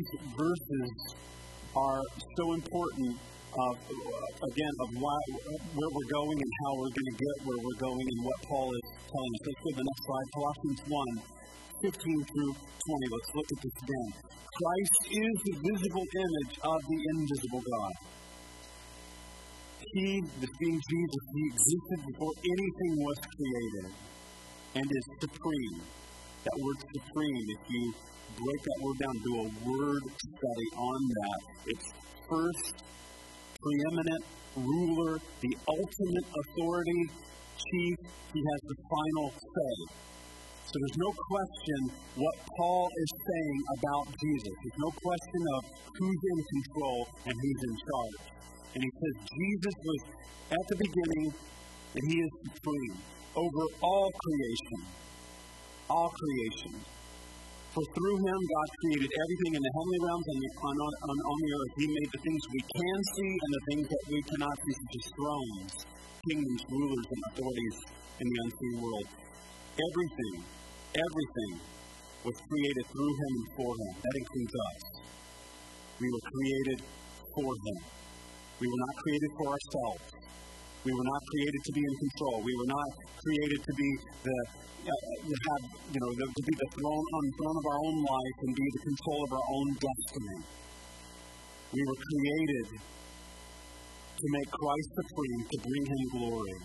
these verses are so important of, uh, again, of why, where we're going and how we're going to get where we're going and what Paul is telling us. Let's go to the next slide, Colossians 1, 15 through 20. Let's look at this again. Christ is the visible image of the invisible God. He, this being Jesus, he existed before anything was created and is supreme. That word supreme, if you break that word down, do a word study on that. It's first, preeminent, ruler, the ultimate authority, chief. He has the final say. So there's no question what Paul is saying about Jesus. There's no question of who's in control and who's in charge. And he says Jesus was at the beginning and he is supreme over all creation. All creation. For through him, God created everything in the heavenly realms and on, on, on the earth. He made the things we can see and the things that we cannot see, such as thrones, kingdoms, rulers, and authorities in the unseen world. Everything, everything was created through him and for him. That includes us. We were created for him. We were not created for ourselves. We were not created to be in control. We were not created to be the uh, have you know the, to be the throne on throne of our own life and be the control of our own destiny. We were created to make Christ supreme, to bring Him glory.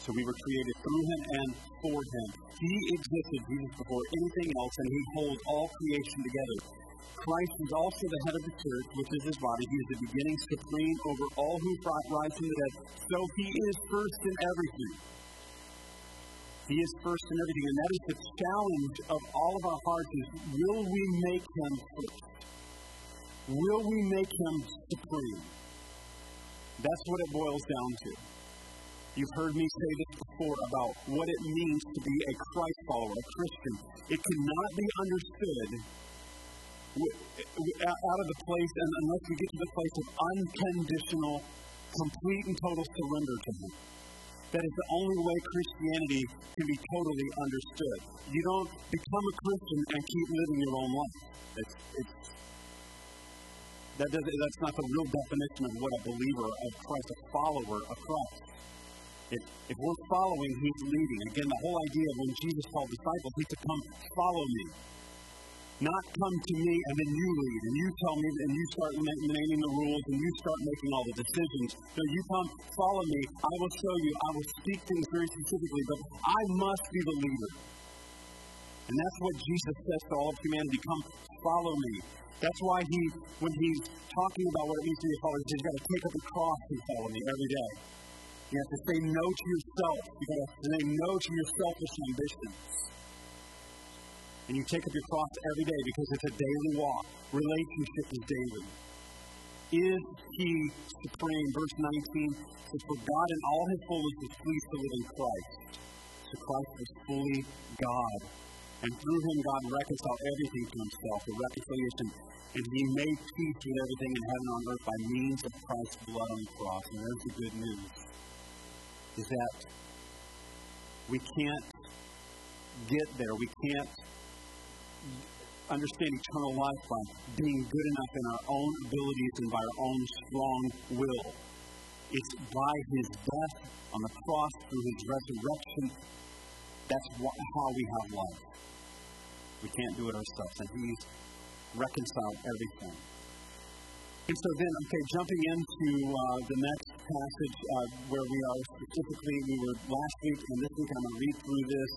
So we were created through Him and for Him. He existed, Jesus, before anything else, and He holds all creation together. Christ is also the head of the church, which is his body. He is the beginning, supreme over all who rise from the dead. So he is first in everything. He is first in everything. And that is the challenge of all of our hearts is will we make him first? Will we make him supreme? That's what it boils down to. You've heard me say this before about what it means to be a Christ follower, a Christian. It cannot be understood out of the place and unless we get to the place of unconditional, complete and total surrender to Him. That is the only way Christianity can be totally understood. You don't become a Christian and keep living your own life. It's, it's, that that's not the real definition of what a believer of Christ, a follower of Christ. If, if we're following, He's leading. Again, the whole idea of when Jesus called disciples, He said, Come, follow me. Not come to me and then you lead and you tell me and you start naming the rules and you start making all the decisions. No, you come, follow me. I will show you. I will speak things very specifically, but I must be the leader. And that's what Jesus says to all of humanity come, follow me. That's why he, when he's talking about what it means to be a follower, he's got to take up the cross and follow me every day. You have to say no to yourself. You've got to say no to your selfish ambitions. And you take up your cross every day because it's a daily walk. Relationship is daily. Is he supreme? Verse 19 says, For God in all his fullness is pleased to live in Christ. So Christ was fully God. And through him, God reconciled everything to himself, the reconciliation. And he made peace with everything in heaven and on earth by means of Christ's blood on the cross. And there's the good news is that we can't get there. We can't understand eternal life by being good enough in our own abilities and by our own strong will. It's by his death on the cross, through his resurrection, that's how we have life. We can't do it ourselves, and he's reconciled everything. And so then, okay, jumping into uh, the next passage uh, where we are specifically, we were last week, and this week I'm going to read through this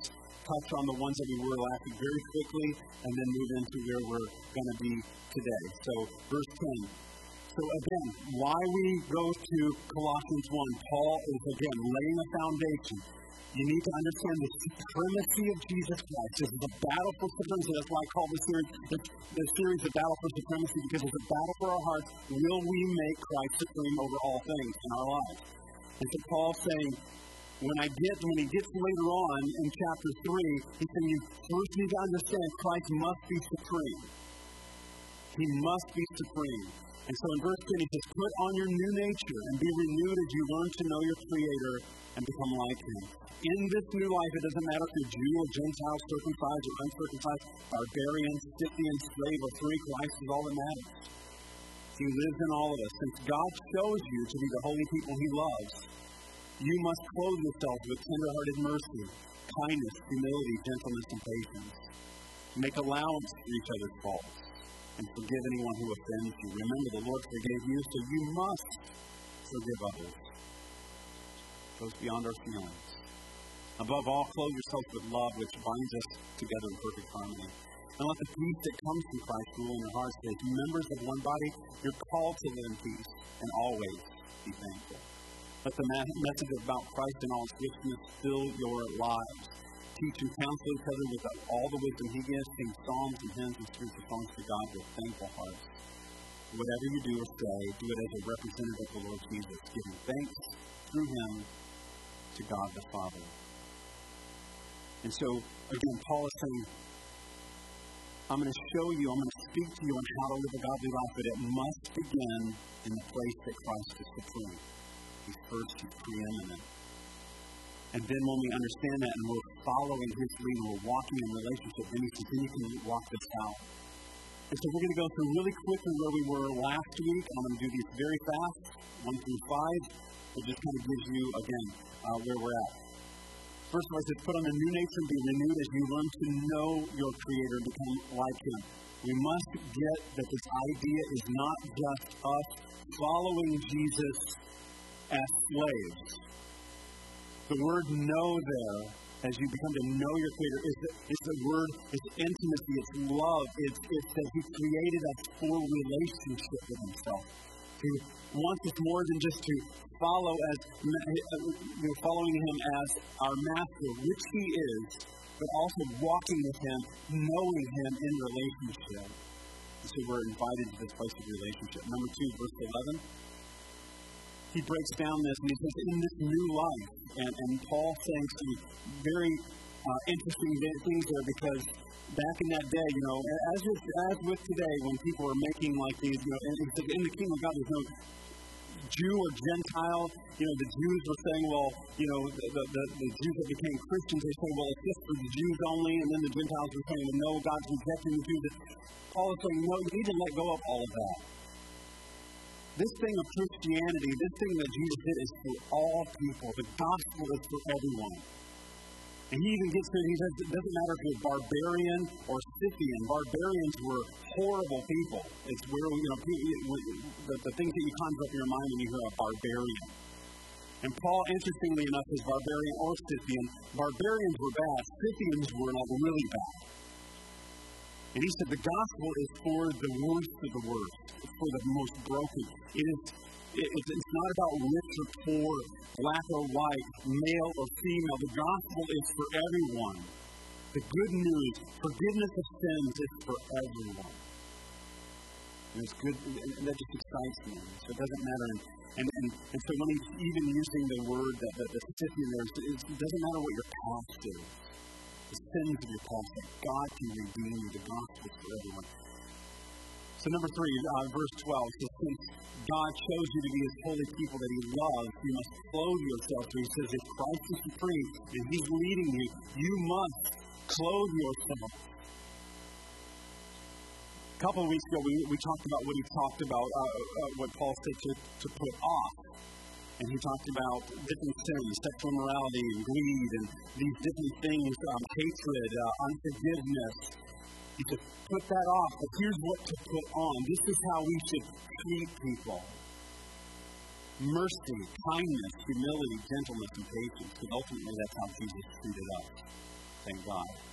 touch on the ones that we were week very quickly and then move into where we're going to be today. So, verse 10. So, again, why we go to Colossians 1, Paul is again laying a foundation. You need to understand the supremacy of Jesus Christ. This is a battle for supremacy. That's why I call this series the, series a battle for supremacy because it's a battle for our hearts. Will we make Christ supreme over all things in our lives? And so Paul saying, when I get when he gets later on in chapter three, he said you first need to understand Christ must be supreme. He must be supreme. And so in verse 10, he says, Put on your new nature and be renewed as you learn to know your Creator and become like Him. In this new life, it doesn't matter if you're Jew or Gentile, circumcised or uncircumcised, barbarian, Scythian, slave, or free, Christ is all that matters. He lives in all of us. Since God chose you to be the holy people He loves, you must clothe yourselves with tenderhearted mercy, kindness, humility, gentleness, and patience. Make allowance for each other's faults and forgive anyone who offends you. Remember, the Lord forgave you, so you must forgive others. It goes beyond our feelings. Above all, clothe yourself with love, which binds us together in perfect harmony. And let the peace that comes from Christ rule in your hearts. As members of one body, you're called to live in peace and always be thankful. Let the message about Christ and all its richness fill your lives. Teach and counsel each other with all the wisdom He gives. Sing psalms and hymns and spiritual songs to God with thankful hearts. Whatever you do or say, do it as a representative of the Lord Jesus, giving thanks through Him to God the Father. And so, again, Paul is saying, I'm going to show you, I'm going to speak to you on how to live a godly life, but it must begin in the place that Christ is supreme. He's first, He's preeminent. And then when we understand that and we're following His lead and we're walking in relationship, then then you can walk this out. And so we're going to go through really quickly where we were last week. I'm going to do these very fast, one through five. It just kind of gives you, again, uh, where we're at. First of all, it put on a new nature and be renewed as you learn to know your Creator and become like Him. We must get that this idea is not just us following Jesus as slaves. The word know there, as you become to know your Creator, is the, is the word, it's intimacy, it's love, it's, it's that He created us for relationship with Himself. He wants us more than just to follow as uh, you know, following Him as our Master, which He is, but also walking with Him, knowing Him in relationship. So we're invited to this place of relationship. Number two, verse 11 he breaks down this and he says, in this new life, and, and Paul saying some very uh, interesting things there because back in that day, you know, as with, as with today, when people are making like these, you know, and said, in the kingdom of God, there's no Jew or Gentile. You know, the Jews were saying, well, you know, the, the, the, Jews that became Christians, they say, well, it's just for the Jews only, and then the Gentiles were saying, well, no, God's rejecting the Jews. Paul is saying, no, you need to let go of all of that. This thing of Christianity, this thing that Jesus did is for all people. The gospel is for everyone. And he even gets it, he says it doesn't matter if you're barbarian or Scythian. Barbarians were horrible people. It's where, you know, the, the things that you conjure up in your mind when you hear a barbarian. And Paul, interestingly enough, is barbarian or Scythian. Barbarians were bad. Scythians were like really bad. And he said the gospel is for the worst of the worst. It's for the most broken. It is it, it's not about rich or poor, black or white, male or female. The gospel is for everyone. The good news, forgiveness of sins is for everyone. And it's good, and that just excites me. So it doesn't matter. And, and, and, and so when he's even using the word that, that, that's sitting there, it doesn't matter what your past is the sins of your past, God can redeem you. The gospel for everyone. So, number three, uh, verse 12 says, Since God chose you to be his holy people that he loves, you must clothe yourself. So he says, If Christ is supreme and he's leading you, you must clothe yourself. A couple of weeks ago, we, we talked about what he talked about, uh, uh, what Paul said to, to put off and he talked about different sins, sexual immorality and greed, and these different things, um, hatred, uh, unforgiveness. He said, put that off, but here's what to put on. This is how we should treat people. Mercy, kindness, humility, gentleness, and patience, because ultimately that's how Jesus treated us. Thank God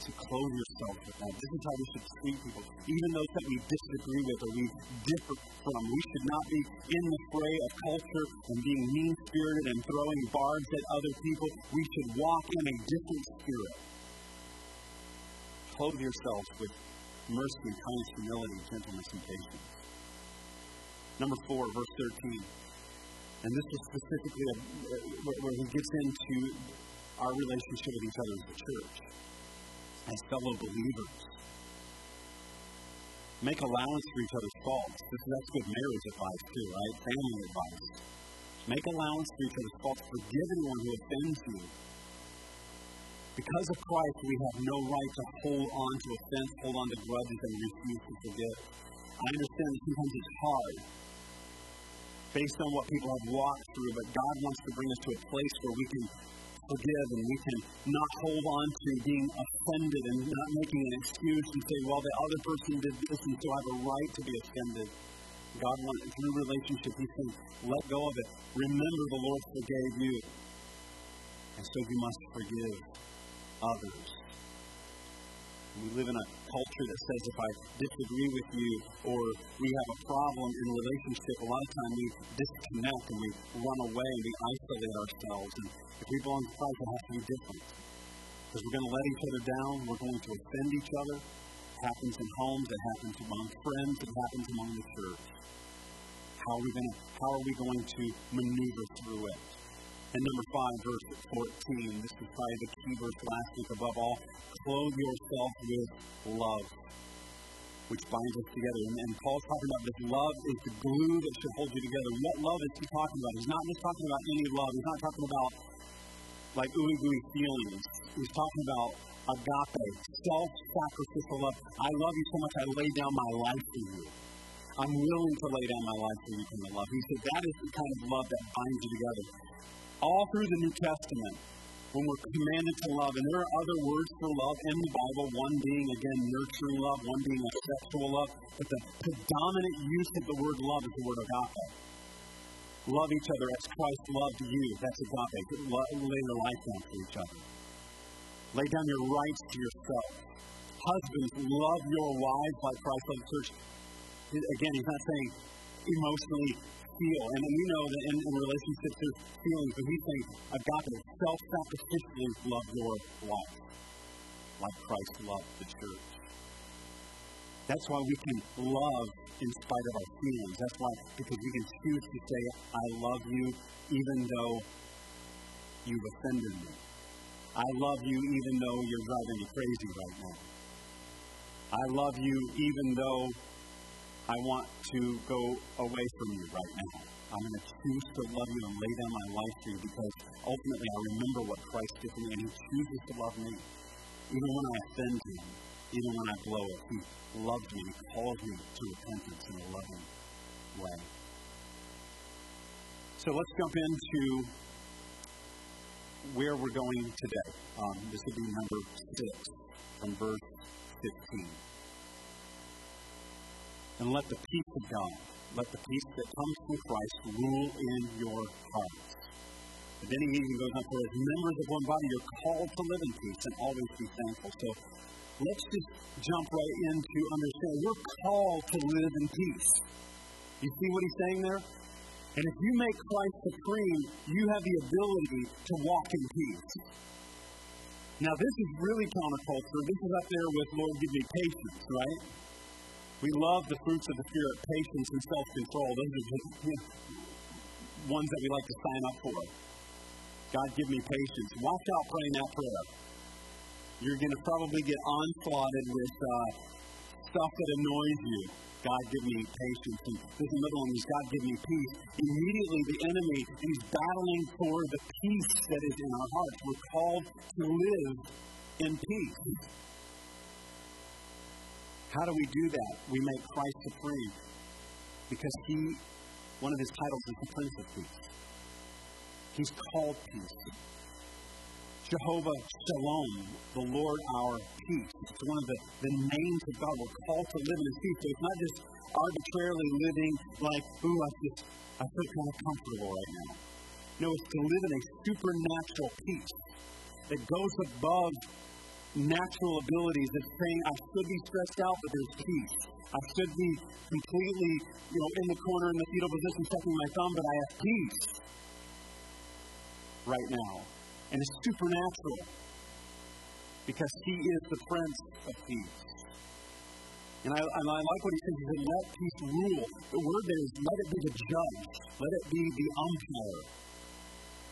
to clothe yourself with that. This is how we should treat people. Even those that we disagree with or we differ from. We should not be in the fray of culture and being mean spirited and throwing barbs at other people. We should walk in a different spirit. Clothe yourselves with mercy, kindness, humility, gentleness, and patience. Number four, verse 13. And this is specifically a, where he gets into our relationship with each other as a church as fellow believers. Make allowance for each other's faults. This, that's good marriage advice, too, right? Family advice. Make allowance for each other's faults. Forgive anyone who offends you. Because of Christ, we have no right to hold on to offense, hold on to grudges, and refuse to forgive. I understand that sometimes it's hard based on what people have walked through, but God wants to bring us to a place where we can forgive and we can not hold on to being offended and not making an excuse and say, well, the other person did this and so I have a right to be offended. God wants, through relationship, He says, let go of it. Remember the Lord forgave you. And so you must forgive others. We live in a culture that says if I disagree with you or we have a problem in a relationship, a lot of times we disconnect and we run away and we isolate ourselves. And if we belong to Christ, it has to be different. Because we're going to let each other down, we're going to offend each other. It happens in homes, it happens among friends, it happens among the church. How are we going to, how are we going to maneuver through it? And number five, verse 14. This is probably the key verse last week above all. Clothe yourself with love, which binds us together. And, and Paul's talking about this love is the glue that should hold you together. What love is he talking about? He's not just talking about any love. He's not talking about like ooey gooey feelings. He's talking about agape, self-sacrificial love. I love you so much I lay down my life for you. I'm willing to lay down my life for you kind of love. He said that is the kind of love that binds you together all through the New Testament when we're commanded to love. And there are other words for love in the Bible, one being, again, nurturing love, one being a sexual love. But the predominant use of the word love is the word agape. Love each other as Christ loved you. That's agape. Lay your life down for each other. Lay down your rights to yourself. Husbands, love your wives like Christ loved the church. Again, he's not saying emotionally feel. And we know that in, in relationships there's feelings, but he's saying agape, self-sacrificially love your wife, like Christ loved the church. That's why we can love in spite of our feelings. That's why, because we can choose to say, I love you even though you've offended me. I love you even though you're driving me crazy right now. I love you even though I want to go away from you right now. I'm going to choose to love you and lay down my life for you because ultimately I remember what Christ did for me and He chooses to love me. Even when I offend Him, even when I blow it, He loves me. Calls me to repentance in a loving way. So let's jump into where we're going today. Um, this will be number six from verse 15 and let the peace of God, let the peace that comes from Christ rule in your hearts. But then he even goes on for as members of one body, you're called to live in peace and always be thankful. So let's just jump right into understanding we're called to live in peace. You see what he's saying there? And if you make Christ supreme, you have the ability to walk in peace. Now, this is really counterculture. This is up there with Lord, give me patience, right? We love the fruits of the Spirit, patience and self control. Those are just ones that we like to sign up for. God, give me patience. Watch out praying that prayer. You're going to probably get onslaughted with uh, stuff that annoys you. God, give me patience. And there's another one, is God, give me peace. Immediately, the enemy is battling for the peace that is in our hearts. We're called to live in peace. How do we do that? We make Christ supreme because he, one of his titles is the Prince of Peace. He's called peace. Jehovah Shalom, the Lord our peace. It's one of the, the names of God. We're called to live in peace. So it's not just arbitrarily living like, ooh, I just I feel kind of comfortable right now. No, it's to live in a supernatural peace that goes above natural abilities of saying I should be stressed out, but there's peace. I should be completely, you know, in the corner in the fetal position checking my thumb, but I have peace right now. And it's supernatural because he is the Prince of Peace. And I, and I like what he says. He said, let peace rule. The word there is let it be the judge. Let it be the umpire.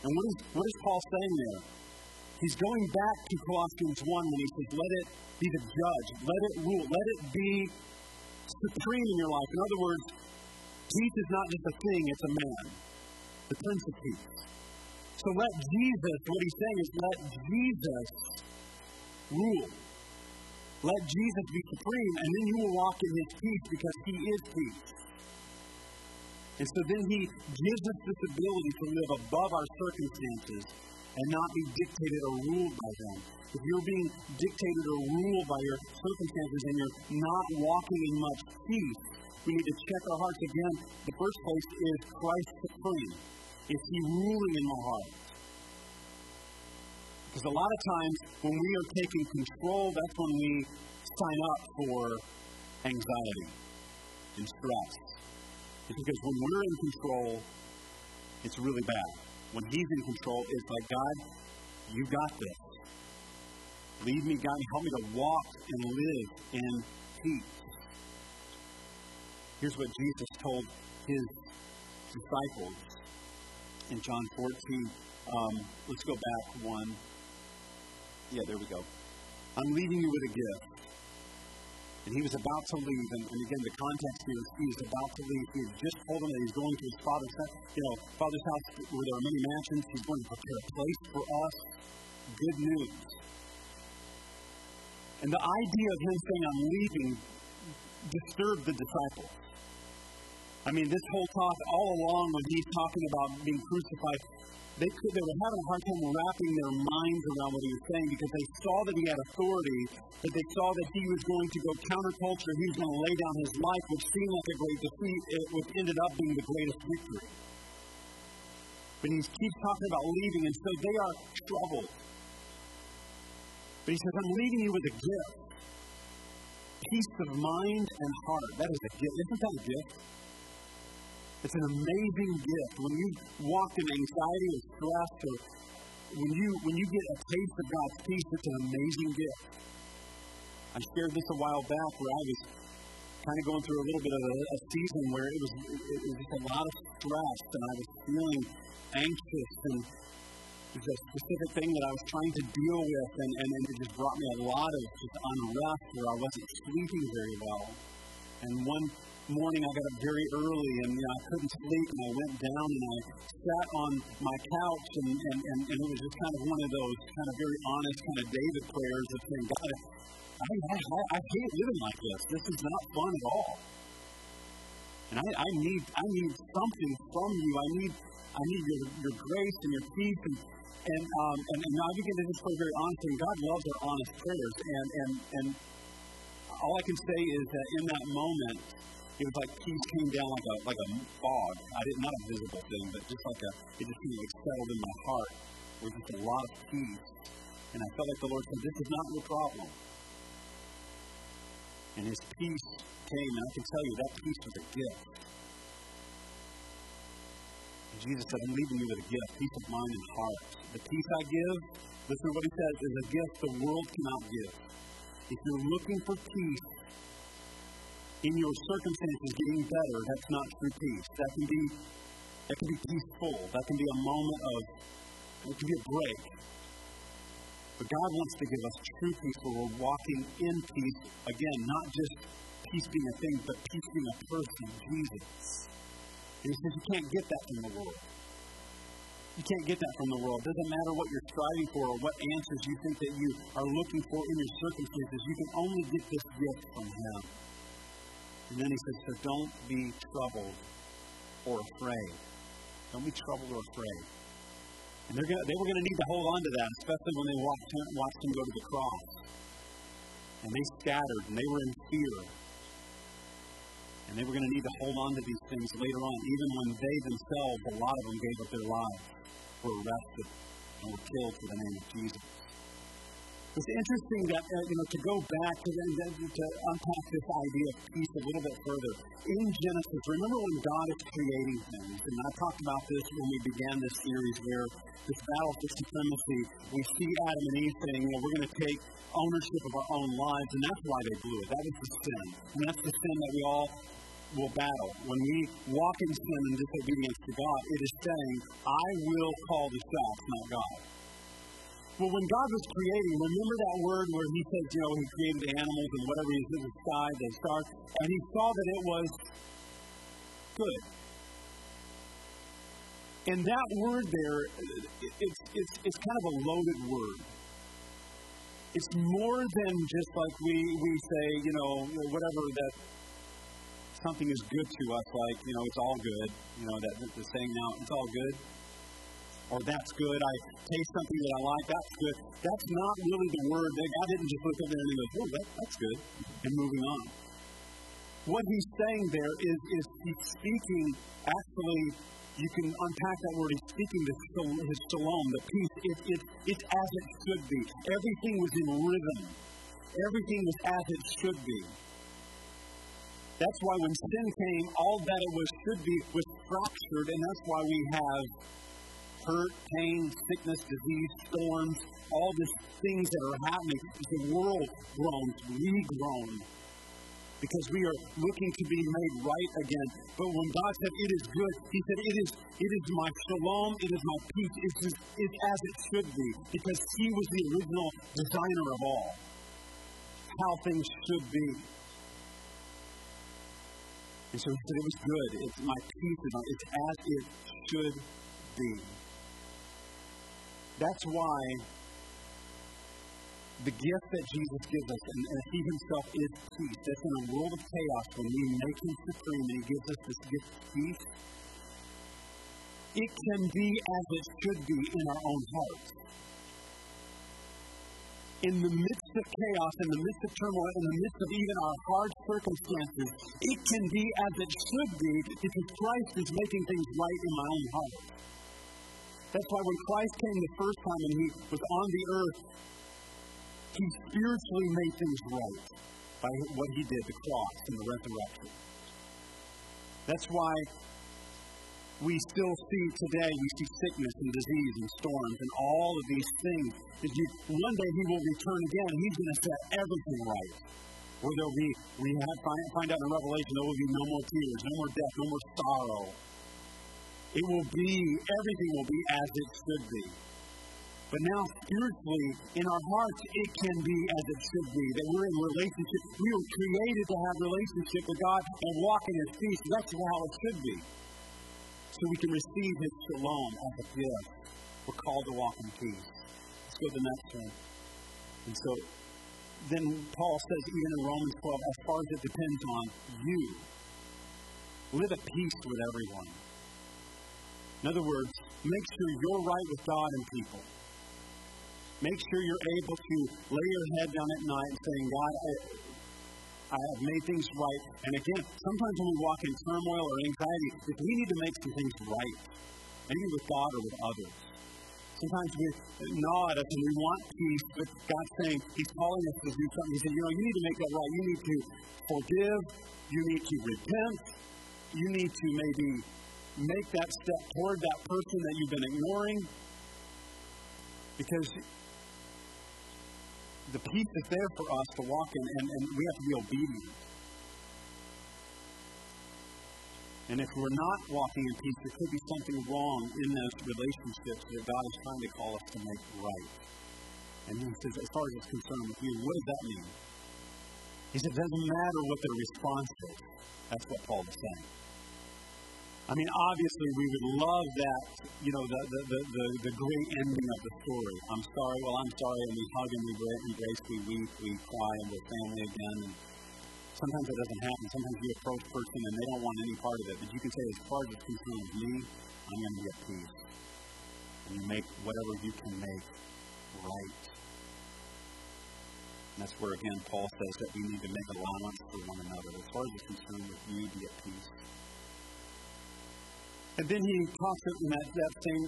And what is, what is Paul saying there? He's going back to Colossians 1 when he says, Let it be the judge, let it rule, let it be supreme in your life. In other words, peace is not just a thing, it's a man, the Prince of Peace. So let Jesus, what he's saying is let Jesus rule. Let Jesus be supreme, and then you will walk in his peace because he is peace. And so then he gives us this ability to live above our circumstances and not be dictated or ruled by them. If you're being dictated or ruled by your circumstances and you're not walking in much peace, we need to check our hearts again. The first place is Christ supreme. Is he ruling in my heart? Because a lot of times when we are taking control, that's when we sign up for anxiety and stress. It's because when we're in control, it's really bad. When He's in control, it's like, God, you got this. Lead me, God, help me to walk and live in peace. Here's what Jesus told His disciples in John 14. Um, let's go back one. Yeah, there we go. I'm leaving you with a gift. And he was about to leave, and, and again, the context here is he about to leave. He just told them that he's going to his father's house, you know, father's house where there are many mansions. He's going to prepare a place for us. Good news. And the idea of him saying, I'm leaving, disturbed the disciples. I mean, this whole talk, all along, when he's talking about being crucified, they, could, they were having a hard time wrapping their minds around what he was saying because they saw that he had authority, but they saw that he was going to go counterculture, he was going to lay down his life, which seemed like a great defeat, it, which ended up being the greatest victory. But he keeps talking about leaving, and so they are troubled. But he says, I'm leaving you with a gift peace of mind and heart. That is a gift. Isn't that a gift? It's an amazing gift. When you walk in anxiety or stress, or when you when you get a taste of God's peace, it's an amazing gift. I shared this a while back where I was kind of going through a little bit of a, a season where it was it, was just a lot of stress and I was feeling anxious and it was a specific thing that I was trying to deal with and, and, and it just brought me a lot of just unrest where I wasn't sleeping very well. And one morning I got up very early and you know, I couldn't sleep and I went down and I sat on my couch and, and, and, and it was just kind of one of those kind of very honest kind of David prayers of saying, God, I, I, I hate living like this. This is not fun at all. And I, I need I need something from you. I need I need your, your grace and your peace and and, um, and, and I begin to just pray very honestly. God loves our honest prayers, and and and all I can say is that in that moment, it was like peace came down like a like a fog. I did not a visible thing, but just like a it just kind of like settled in my heart with just a lot of peace. And I felt like the Lord said, This is not your problem. And his peace came, and I can tell you that peace was a gift. And Jesus said, I'm leaving you with a gift, peace of mind and heart. The peace I give, listen to what he says, is a gift the world cannot give. If you're looking for peace, in your circumstances getting better, that's not true peace. That can be that can be peaceful. That can be a moment of it can be a break. But God wants to give us true peace where we're walking in peace. Again, not just peace being a thing, but peace being a person, Jesus. And he says you can't get that from the world. You can't get that from the world. It doesn't matter what you're striving for or what answers you think that you are looking for in your circumstances. You can only get this gift from Him. And then he says, So don't be troubled or afraid. Don't be troubled or afraid. And they're gonna, they were going to need to hold on to that, especially when they watched him, watched him go to the cross. And they scattered and they were in fear. And they were going to need to hold on to these things later on, even when they themselves, a lot of them, gave up their lives, were arrested, and were killed for the name of Jesus. It's interesting that, uh, you know, to go back to, to unpack this idea of peace a little bit further. In Genesis, remember when God is creating things, and I talked about this when we began this series where this battle for supremacy, we see Adam and Eve saying, know, we're going to take ownership of our own lives, and that's why they blew it. That was the sin. And that's the sin that we all will battle. When we walk in sin and disobedience to God, it is saying, I will call the shots, not God. Well, when God was creating, remember that word where He says, you know, He created the animals and whatever He did, the sky, the stars, and He saw that it was good. And that word there, it's, it's, it's kind of a loaded word. It's more than just like we, we say, you know, whatever that something is good to us, like, you know, it's all good. You know, that the saying now, it's all good. Or that's good. I taste something that I like. That's good. That's not really the word. That God didn't just look at there and goes, oh, that, that's good. And moving on. What he's saying there is, is he's speaking actually you can unpack that word. He's speaking to his shalom, the peace. It, it, it's as it should be. Everything was in rhythm. Everything was as it should be. That's why when sin came, all that it was should be was fractured, and that's why we have hurt, pain, sickness, disease, storms, all these things that are happening. The world groans, we groan because we are looking to be made right again. But when God said it is good, He said it is it is my shalom, it is my peace, it's, it's as it should be, because He was the original designer of all. How things should be. And so he said it was good. It's my peace, it's as it should be. That's why the gift that Jesus gives us, and, and He Himself is peace. That's in a world of chaos when we make Him supreme and He gives us this gift of peace. It can be as it should be in our own hearts. In the midst of chaos, in the midst of turmoil, in the midst of even our hard circumstances, it can be as it should be because Christ is making things right in my own heart. That's why when Christ came the first time and he was on the earth, he spiritually made things right by what he did, the cross and the resurrection. That's why we still see today, we see sickness and disease and storms and all of these things. You, one day he will return again. He's going to set everything right. Where there'll be, we have, find, find out in Revelation, there will be no more tears, no more death, no more sorrow. It will be, everything will be as it should be. But now, spiritually, in our hearts, it can be as it should be. That we're in relationship. We were created to have relationship with God and walk in His peace. That's how it should be. So we can receive His shalom as a gift. We're called to walk in peace. Let's go to the next one. And so, then Paul says, even in Romans 12, as far as it depends on you, live at peace with everyone. In other words, make sure you're right with God and people. Make sure you're able to lay your head down at night and saying, God, I, I have made things right. And again, sometimes when we walk in turmoil or anxiety, if we need to make some things right, maybe with God or with others. Sometimes we gnaw at us and we want peace, but God's saying He's calling us to do something. He said, you know, you need to make that right. You need to forgive. You need to repent. You need to maybe make that step toward that person that you've been ignoring. Because the peace is there for us to walk in, and, and we have to be obedient. And if we're not walking in peace, there could be something wrong in those relationships that God is trying to call us to make right. And he says, as far as it's concerned with you, what does that mean? He said, it doesn't matter what their response is. That's what Paul is saying. I mean, obviously, we would love that, you know, the, the, the, the, the great ending of the story. I'm sorry, well, I'm sorry, and we hug and we embrace, we weep, we cry, and we're family again. And sometimes it doesn't happen. Sometimes you approach a person and they don't want any part of it. But you can say, as far as it's concerned with me, I'm going to be at peace. And you make whatever you can make right. And that's where, again, Paul says that we need to make allowance for one another. As far as it's concerned with you, be at peace. And then he talks in that, that same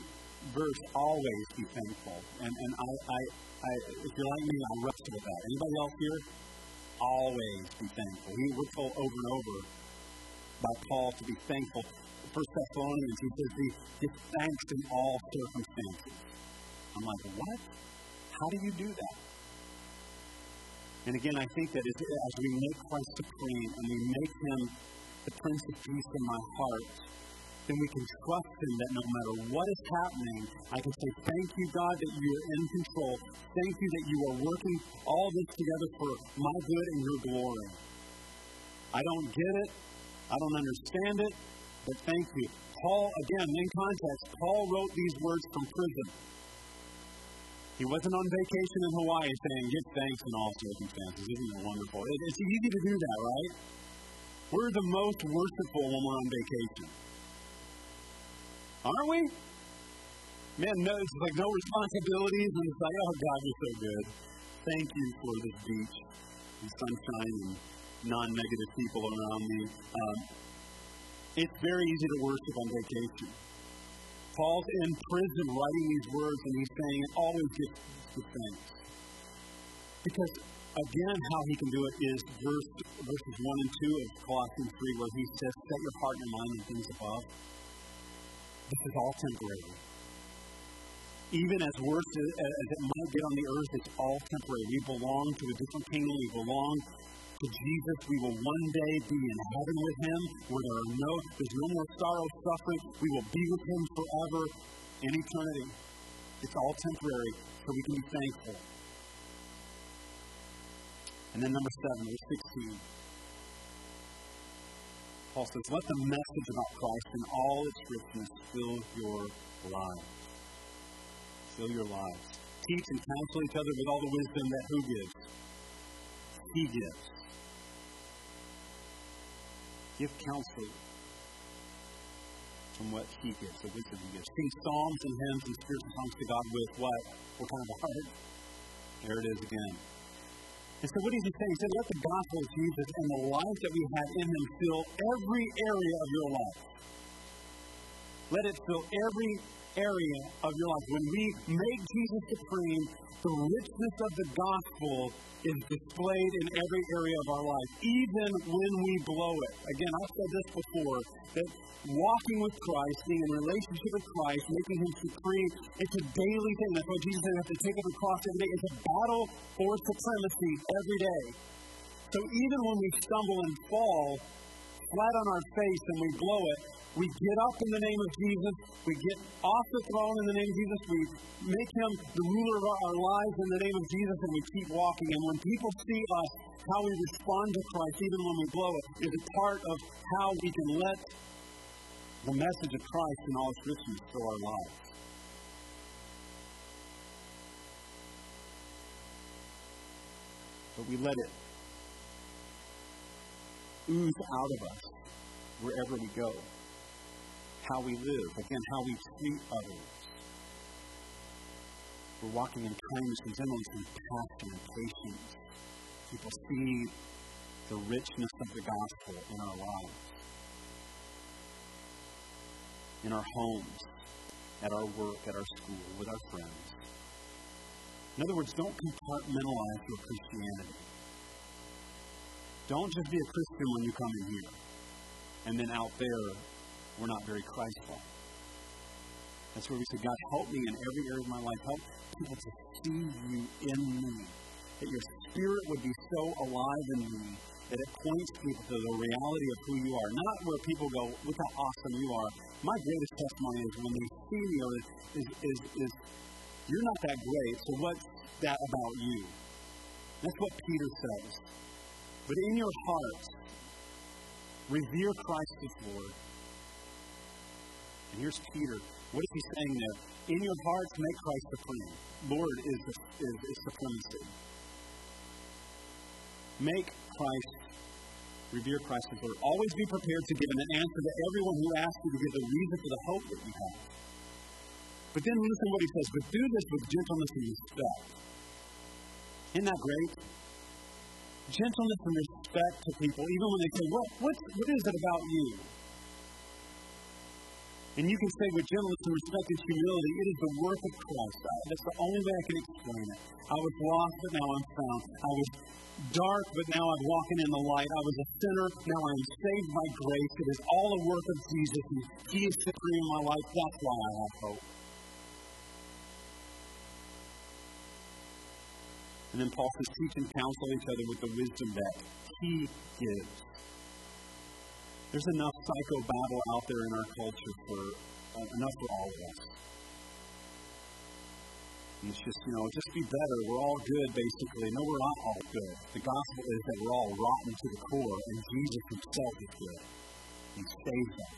verse, always be thankful. And, and I, I, I, if you're like me, I wrestle with that. Anybody else here? Always be thankful. He, we're told over and over by Paul to be thankful. First Thessalonians, he says, be, give thanks in all circumstances. I'm like, what? How do you do that? And again, I think that as we make Christ supreme and we make him the Prince of Peace in my heart, then we can trust Him that no matter what is happening, I can say, Thank you, God, that you are in control. Thank you that you are working all this together for my good and your glory. I don't get it, I don't understand it, but thank you. Paul, again, in context, Paul wrote these words from prison. He wasn't on vacation in Hawaii saying, Give thanks in all circumstances. Isn't it wonderful? It, it's easy to do that, right? We're the most worshipful when we're on vacation. Aren't we? Man, no, it's like no responsibilities, and it's like, oh, God, you're so good. Thank you for this beach and sunshine and non negative people around me. Um, it's very easy to worship on vacation. Paul's in prison writing these words, and he's saying, it always give the thanks. Because, again, how he can do it is verse, verses 1 and 2 of Colossians 3, where he says, Set your heart and mind on things above this is all temporary. Even as worse as it might get on the earth, it's all temporary. We belong to a different kingdom. We belong to Jesus. We will one day be in heaven with Him, where there are no, there's no more sorrow, suffering. We will be with Him forever in eternity. It's all temporary, so we can be thankful. And then number seven, verse 16. Paul says, Let the message about Christ in all its richness fill your lives. Fill your lives. Teach and counsel each other with all the wisdom that who gives? He gives. Give counsel from what he gives, the wisdom he gives. Sing psalms and hymns and spiritual songs to God with what? What kind of heart? There it is again. And so what is he saying? He said, let the gospel of Jesus and the life that we have in him fill every area of your life. Let it fill every area of your life. When we make Jesus supreme, the richness of the gospel is displayed in every area of our life, even when we blow it. Again, I've said this before that walking with Christ, being in relationship with Christ, making Him supreme, it's a daily thing. That's why Jesus said, have to take up the cross every day. It's a battle for supremacy every day. So even when we stumble and fall flat on our face and we blow it, we get up in the name of Jesus. We get off the throne in the name of Jesus. We make him the ruler of our lives in the name of Jesus, and we keep walking. And when people see us, how we respond to Christ, even when we blow it, is a part of how we can let the message of Christ in all its richness fill our lives. But we let it ooze out of us wherever we go how we live, again, how we treat others. We're walking in kindness and gentleness and compassion and patience. People see the richness of the gospel in our lives, in our homes, at our work, at our school, with our friends. In other words, don't compartmentalize your Christianity. Don't just be a Christian when you come in here, and then out there we're not very Christ-like. That's where we say, God, help me in every area of my life. Help people to see you in me. That your spirit would be so alive in me that it points people to the reality of who you are. Not where people go, look how awesome you are. My greatest testimony is when they see me is, is, is you're not that great, so what's that about you? That's what Peter says. But in your heart, revere Christ as Lord and here's Peter. What is he saying there? In your hearts, make Christ supreme. Lord is, the, is, is supremacy. Make Christ, revere Christ as Lord. Always be prepared to give an answer to everyone who asks you to give the reason for the hope that you have. But then listen to what he says. But do this with gentleness and respect. Isn't that great? Gentleness and respect to people, even when they say, what, what, what is it about you? And you can say with gentleness and respect and humility, it is the work of Christ. That's the only way I can explain it. I was lost, but now I'm found. I was dark, but now I'm walking in the light. I was a sinner, now I am saved by grace. It is all the work of Jesus, He is supreme in my life. That's why I have hope. Then Paul says, teach and counsel each other with the wisdom that He gives. There's enough psycho babble out there in our culture for uh, enough for all of us. And it's just, you know, just be better. We're all good, basically. No, we're not all good. The gospel is that we're all rotten to the core, and Jesus himself is good. He saves us.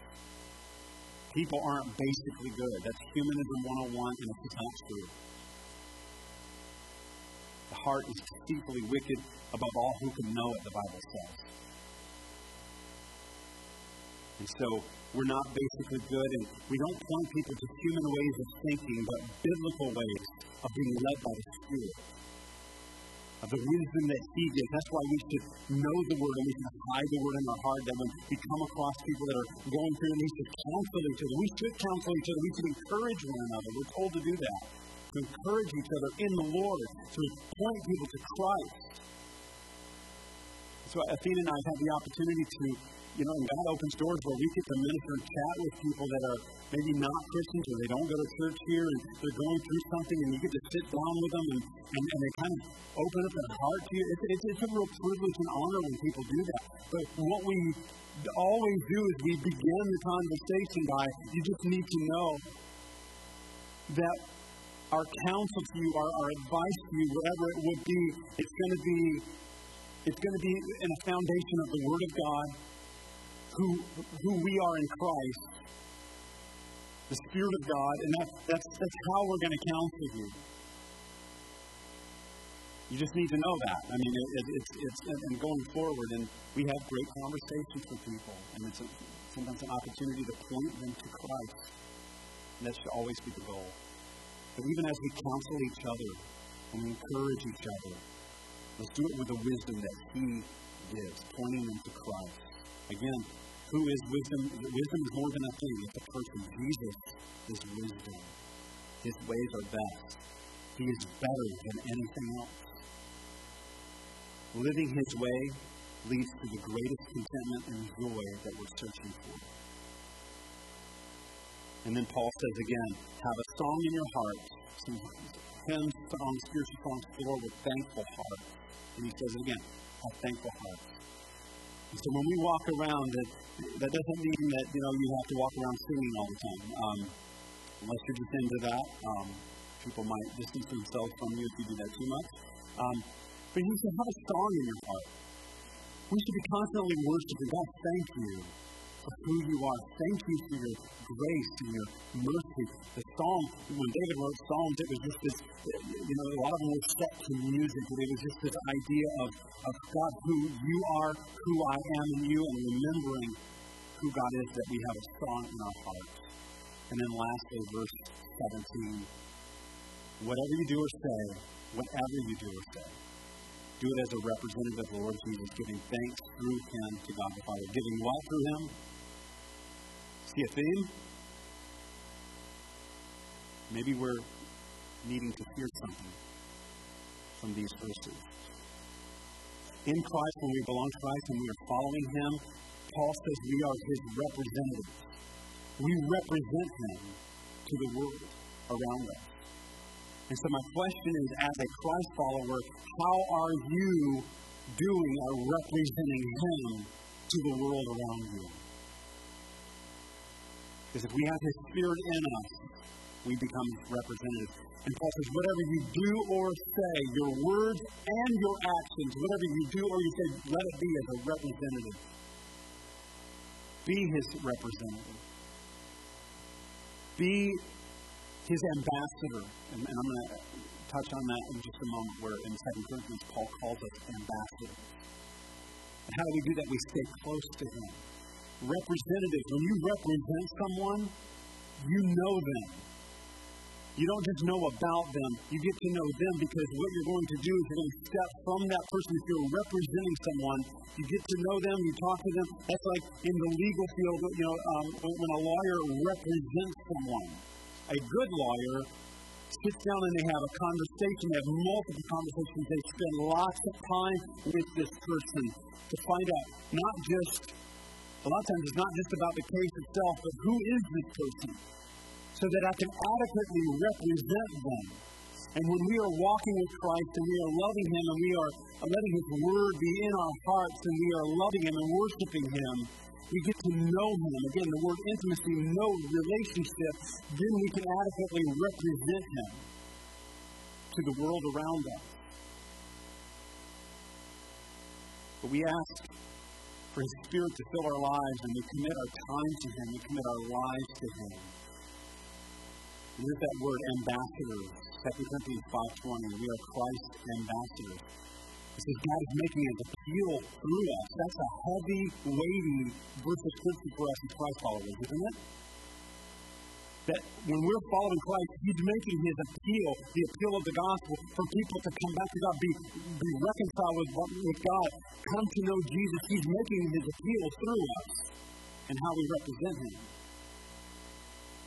People aren't basically good. That's humanism 101, and it's not true. The heart is deceitfully wicked above all who can know it, the Bible says. And so we're not basically good, and we don't point people to human ways of thinking, but biblical ways of being led by the Spirit, of the wisdom that He gives. That's why we should know the Word and we should hide the Word in our heart. That when we come across people that are going through, we should counsel each other. We should counsel each other. We should encourage one another. We're told to do that. To encourage each other in the Lord, to point people to Christ. So Athena and I have the opportunity to you know, and God opens doors where we get to minister and chat with people that are maybe not Christians or they don't go to church here and they're going through something and you get to sit down with them and, and, and they kind of open up their heart to you. It's, it's, it's a real privilege and honor when people do that. But what we always do is we begin the conversation by, you just need to know that our counsel to you, our, our advice to you, whatever it would be, it's going to be it's going to be in a foundation of the Word of God who, who we are in Christ, the Spirit of God, and that, that's, that's how we're going to counsel you. You just need to know that. I mean, it, it, it's, it's, and going forward, and we have great conversations with people, and it's a, sometimes an opportunity to point them to Christ. And that should always be the goal. But even as we counsel each other and we encourage each other, let's do it with the wisdom that He gives, pointing them to Christ. Again, who is wisdom? Wisdom is more than a thing, it's a person. Jesus is wisdom. His ways are best. He is better than anything else. Living His way leads to the greatest contentment and joy that we're searching for. And then Paul says again, have a song in your heart, some hymns, songs, spiritual songs filled with thankful heart. And he says it again, a thankful heart. And so when we walk around, that, that doesn't mean that you know you have to walk around singing all the time. Um, unless you're just into that, um, people might distance themselves from you if you do that too much. Um, but you should have a song in your heart. We should be constantly worshiping God. Thank you for who you are. Thank you for your grace and your mercy. The psalm, when David wrote psalms, it was just this, you know, a lot of them were set to music, but it was just this idea of, of God, who you are, who I am in you, and remembering who God is, that we have a song in our hearts. And then lastly, verse 17. Whatever you do or say, whatever you do or say, do it as a representative of the Lord Jesus, giving thanks through him to God the Father. Giving what through him? See a theme? Maybe we're needing to hear something from these verses. In Christ, when we belong to Christ and we are following Him, Paul says we are His representatives. We represent Him to the world around us. And so, my question is as a Christ follower, how are you doing or representing Him to the world around you? Because if we have His Spirit in us, we become representatives. And Paul says, whatever you do or say, your words and your actions, whatever you do or you say, let it be as a representative. Be His representative. Be His ambassador. And, and I'm going to touch on that in just a moment, where in 2 Corinthians, Paul calls us ambassadors. And how do we do that? We stay close to Him representatives. When you represent someone, you know them. You don't just know about them, you get to know them because what you're going to do is you're going to step from that person. If you're representing someone, you get to know them, you talk to them. That's like in the legal field, you know, um, when a lawyer represents someone. A good lawyer sits down and they have a conversation, they have multiple conversations, they spend lots of time with this person to find out not just a lot of times it's not just about the case itself, but who is this person? So that I can adequately represent them. And when we are walking with Christ and we are loving Him and we are letting His Word be in our hearts and we are loving Him and worshiping Him, we get to know Him. Again, the word intimacy, know relationship, then we can adequately represent Him to the world around us. But we ask for His Spirit to fill our lives and we commit our time to Him, we commit our lives to Him. And with that word, ambassadors, 2 Corinthians 5.20, we are Christ's ambassadors. It says God is making an appeal through us. That's a heavy, weighty verse of scripture for us as Christ followers, isn't it? That when we're following Christ, He's making His appeal, the appeal of the gospel, for people to come back to God, be, be reconciled with, with God, come to know Jesus. He's making His appeal through us and how we represent Him.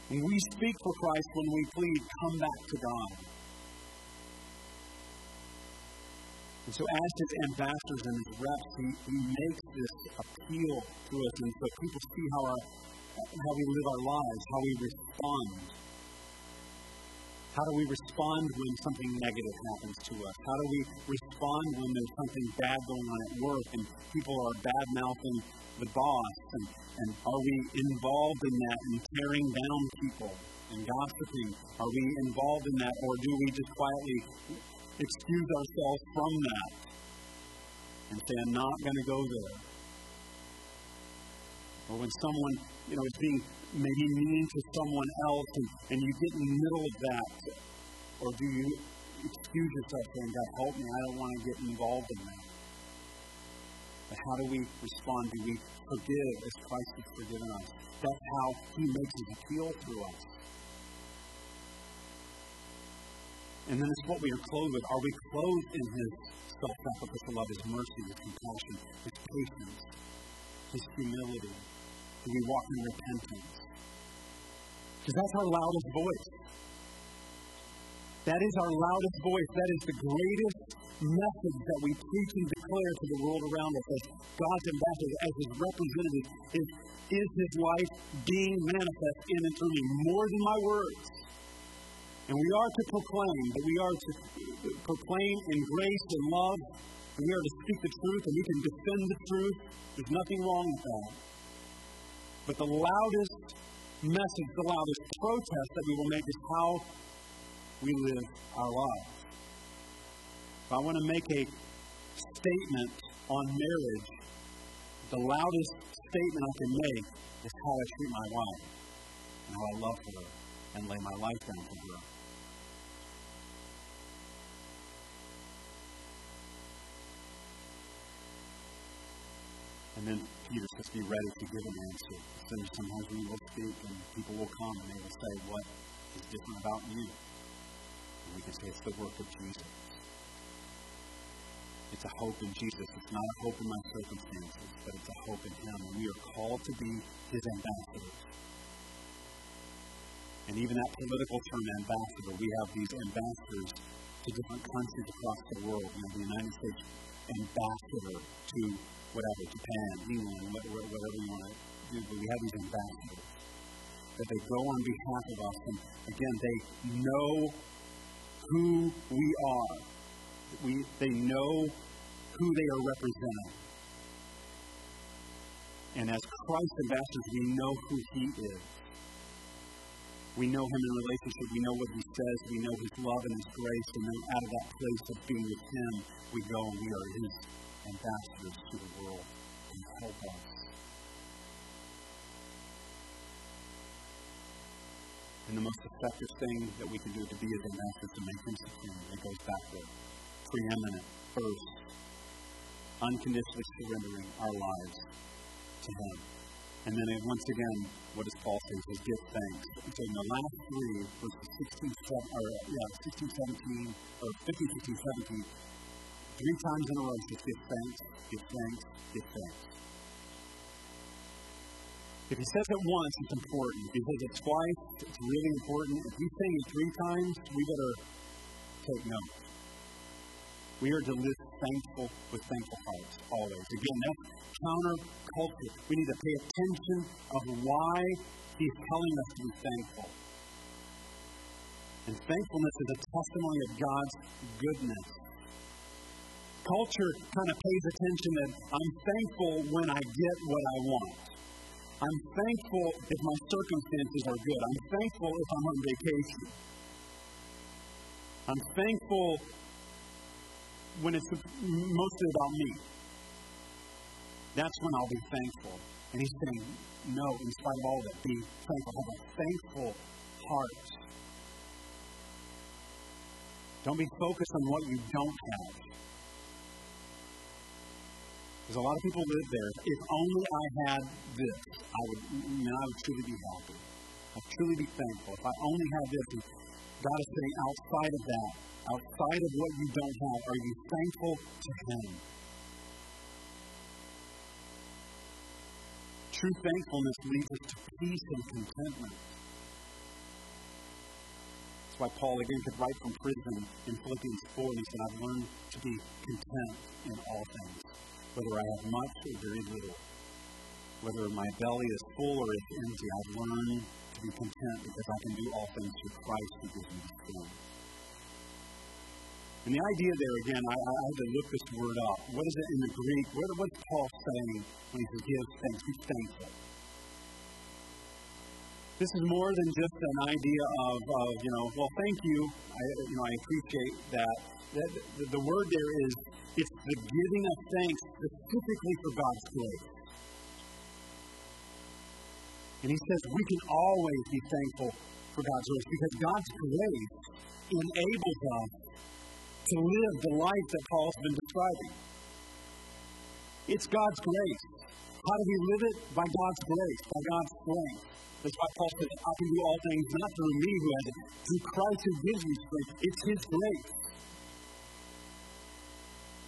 When we speak for Christ, when we plead, come back to God. And so, as his ambassadors and his reps, he, he makes this appeal to us. And so people see how, our, how we live our lives, how we respond. How do we respond when something negative happens to us? How do we respond when there's something bad going on at work and people are bad mouthing the boss? And, and are we involved in that and tearing down people and gossiping? Are we involved in that or do we just quietly excuse ourselves from that and say, I'm not going to go there. Or when someone, you know, is being maybe mean to someone else and, and you get in the middle of that, or do you excuse yourself saying, God, help me, I don't want to get involved in that. But how do we respond? Do we forgive as Christ has forgiven us? That's how He makes His appeal through us. And then it's what we are clothed with. Are we clothed in His self sacrificial love, His mercy, His compassion, His patience, His humility? We walk in repentance? Because that's our loudest voice. That is our loudest voice. That is the greatest message that we preach and declare to the world around us as God's ambassadors, as His representative, is, is His life being manifest in and through me more than my words. And we are to proclaim, but we are to proclaim in grace and love, and we are to speak the truth, and we can defend the truth. There's nothing wrong with that. But the loudest message, the loudest protest that we will make is how we live our lives. If I want to make a statement on marriage, the loudest statement I can make is how I treat my wife and how I love her and lay my life down for her. And then Peter says, be ready to give an answer. So sometimes we will speak and people will come and they will say, what is different about you? And we can say, it's the work of Jesus. It's a hope in Jesus. It's not a hope in my circumstances, but it's a hope in Him. And we are called to be His ambassadors. And even that political term, ambassador, we have these ambassadors to different countries across the world. You know, the United States ambassador to whatever, Japan, England, whatever you want to do, but we have these ambassadors. That they go on behalf of us, and again, they know who we are. We, they know who they are representing. And as Christ ambassadors, we know who He is. We know Him in relationship. We know what He says. We know His love and His grace. And then out of that place of being with Him, we go and we are His ambassadors to the world and help us. And the most effective thing that we can do to be as ambassadors to make him supreme, it goes back to preeminent, first, unconditionally surrendering our lives to him. And then once again, what does Paul say? Is give thanks. And so in the last three, verses 16, or, yeah, 16, 17, or 15, 16, 17, Three times in a row, just give thanks, give thanks, give thanks. If he says it once, it's important. If he says it twice, it's really important. If he's saying it three times, we better take note. We are to live thankful with thankful hearts, always. Again, that's counterculture. We need to pay attention of why he's telling us to be thankful. And thankfulness is a testimony of God's goodness. Culture kind of pays attention that I'm thankful when I get what I want. I'm thankful if my circumstances are good. I'm thankful if I'm on vacation. I'm thankful when it's mostly about me. That's when I'll be thankful. And he's saying, no, in spite of all that, be thankful. Have a thankful heart. Don't be focused on what you don't have. Because a lot of people live there. If only I had this, I would, know, I would truly be happy. I'd truly be thankful. If I only had this, God is saying, outside of that, outside of what you don't have, are you thankful to Him? True thankfulness leads us to peace and contentment. That's why Paul again could write from prison in Philippians 4 and he said, I've learned to be content in all things whether I have much or very little, whether my belly is full or it's empty, I've learned to be content because I can do all things through Christ who gives me strength. And the idea there, again, I, I had to look this word up. What is it in the Greek? What, what's Paul saying when he says give thanks? Be thankful. This is more than just an idea of, of you know, well, thank you. I, you know, I appreciate that. that the, the word there is it's the giving of thanks specifically for God's grace. And he says we can always be thankful for God's grace because God's grace enables us to live the life that Paul's been describing. It's God's grace. How do we live it? By God's grace, by God's strength. That's why Paul says, I can do all things not through me who has it, through Christ who gives me strength. It's His grace.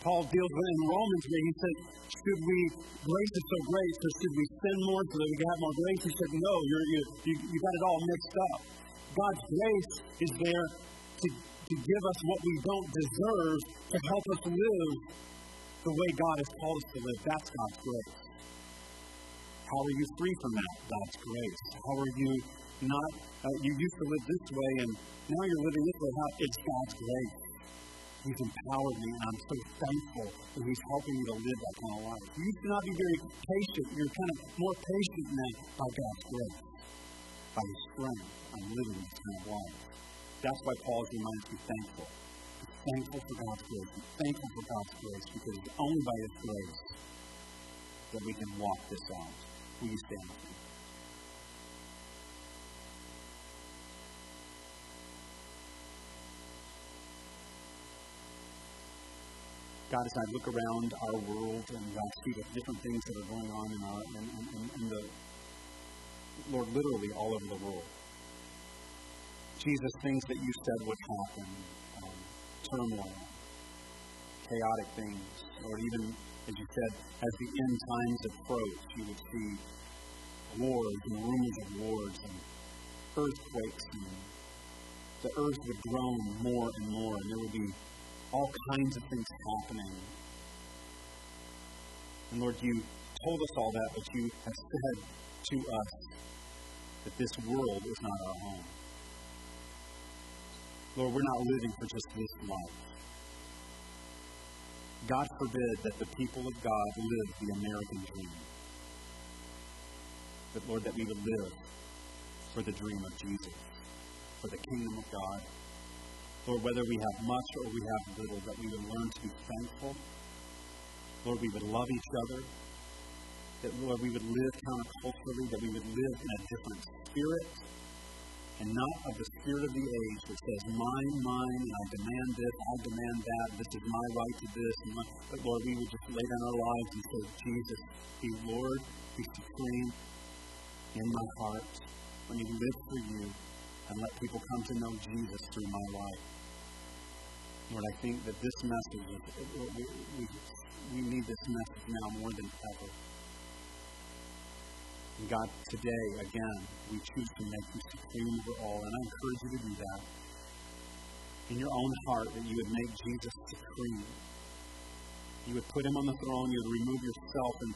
Paul deals with in Romans where he said, should we, grace is so great, so should we sin more so that we can have more grace? He said, no, you're, you, you, you got it all mixed up. God's grace is there to, to give us what we don't deserve to help us live the way God has called us to live. That's God's grace. How are you free from that? God's grace. How are you not, uh, you used to live this way and now you're living this way. How, it's God's grace. He's empowered me, and I'm so thankful that He's helping me to live that kind of life. You used to not be very patient. You're kind of more patient now by God's grace, by His strength. I'm living this kind of life. That's why Paul to be thankful. Be thankful for God's grace. Be thankful for God's grace because it's only by His grace that we can walk this out. Will you stand? God, as I look around our world and I see the different things that are going on in, our, in, in, in the, Lord, literally all over the world. Jesus, things that you said would happen, um, turmoil, chaotic things, or even, as you said, as the end times approach, you would see wars and rumors of wars and earthquakes, and the earth would groan more and more, and there would be all kinds of things happening. And Lord, you told us all that, but you have said to us that this world is not our home. Lord, we're not living for just this life. God forbid that the people of God live the American dream. But Lord, that we would live for the dream of Jesus, for the kingdom of God, Lord, whether we have much or we have little, that we would learn to be thankful. Lord, we would love each other. That, Lord, we would live counterculturally, that we would live in a different spirit and not of the spirit of the age that says, mine, mine, and I demand this, I demand that, this is my right to this. And my, but Lord, we would just lay down our lives and say, Jesus, be Lord, be supreme in my heart. Let me live for you and let people come to know Jesus through my life. Lord, I think that this message, we, we, we need this message now more than ever. And God, today, again, we choose to make you supreme over all, and I encourage you to do that. In your own heart, that you would make Jesus supreme. You would put him on the throne, you would remove yourself, and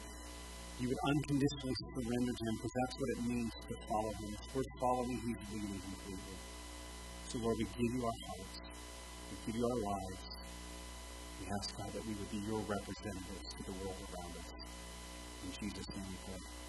you would unconditionally surrender to him, because that's what it means to follow him. It's worth following, he's leading completely. So, Lord, we give you our hearts. We give you our lives. We ask, God, that we would be your representatives to the world around us. In Jesus' name we pray.